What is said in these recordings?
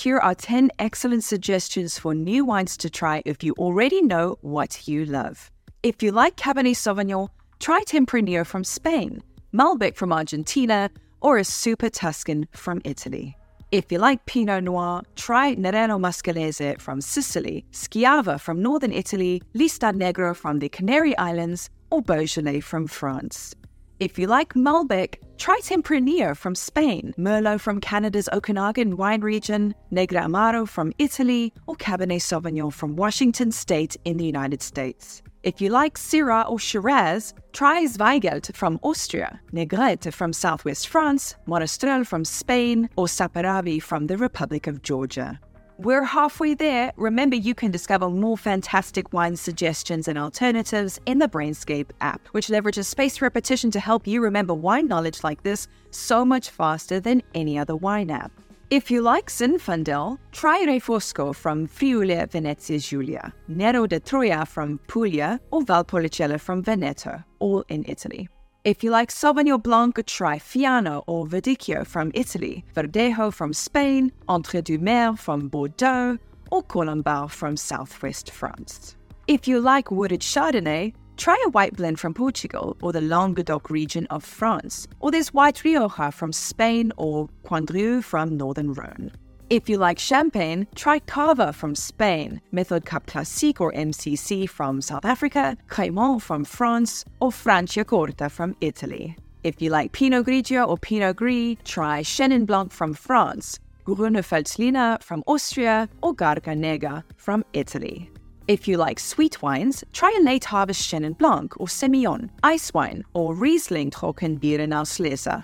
Here are 10 excellent suggestions for new wines to try if you already know what you love. If you like Cabernet Sauvignon, try Tempranillo from Spain, Malbec from Argentina, or a Super Tuscan from Italy. If you like Pinot Noir, try Nerello Mascalese from Sicily, Schiava from northern Italy, Listán Negro from the Canary Islands, or Beaujolais from France. If you like Malbec, try Tempranillo from Spain, Merlot from Canada's Okanagan wine region, Negro Amaro from Italy, or Cabernet Sauvignon from Washington State in the United States. If you like Syrah or Shiraz, try Zweigelt from Austria, Negrette from southwest France, Monastrell from Spain, or Saperavi from the Republic of Georgia. We're halfway there. Remember, you can discover more fantastic wine suggestions and alternatives in the Brainscape app, which leverages spaced repetition to help you remember wine knowledge like this so much faster than any other wine app. If you like Zinfandel, try Refosco from Friuli Venezia Giulia, Nero de Troia from Puglia, or Valpolicella from Veneto, all in Italy. If you like Sauvignon Blanc, try Fiano or Verdicchio from Italy, Verdejo from Spain, Entre-Deux-Mers from Bordeaux, or Colombard from southwest France. If you like wooded Chardonnay, Try a white blend from Portugal or the Languedoc region of France, or this white Rioja from Spain or Condrieu from northern Rhone. If you like champagne, try Cava from Spain, Methode Cap Classique or MCC from South Africa, Crémant from France, or Franciacorta from Italy. If you like Pinot Grigio or Pinot Gris, try Chenin Blanc from France, Grüner Veltliner from Austria, or Garganega from Italy. If you like sweet wines, try a late harvest Chenin Blanc or Semillon, ice wine, or Riesling Trockenbeerenauslese.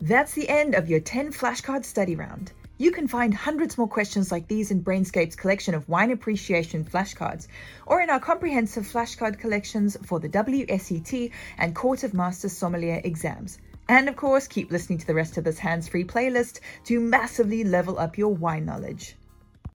That's the end of your 10 flashcard study round. You can find hundreds more questions like these in Brainscape's collection of wine appreciation flashcards, or in our comprehensive flashcard collections for the WSET and Court of Master Sommelier exams. And of course, keep listening to the rest of this hands free playlist to massively level up your wine knowledge.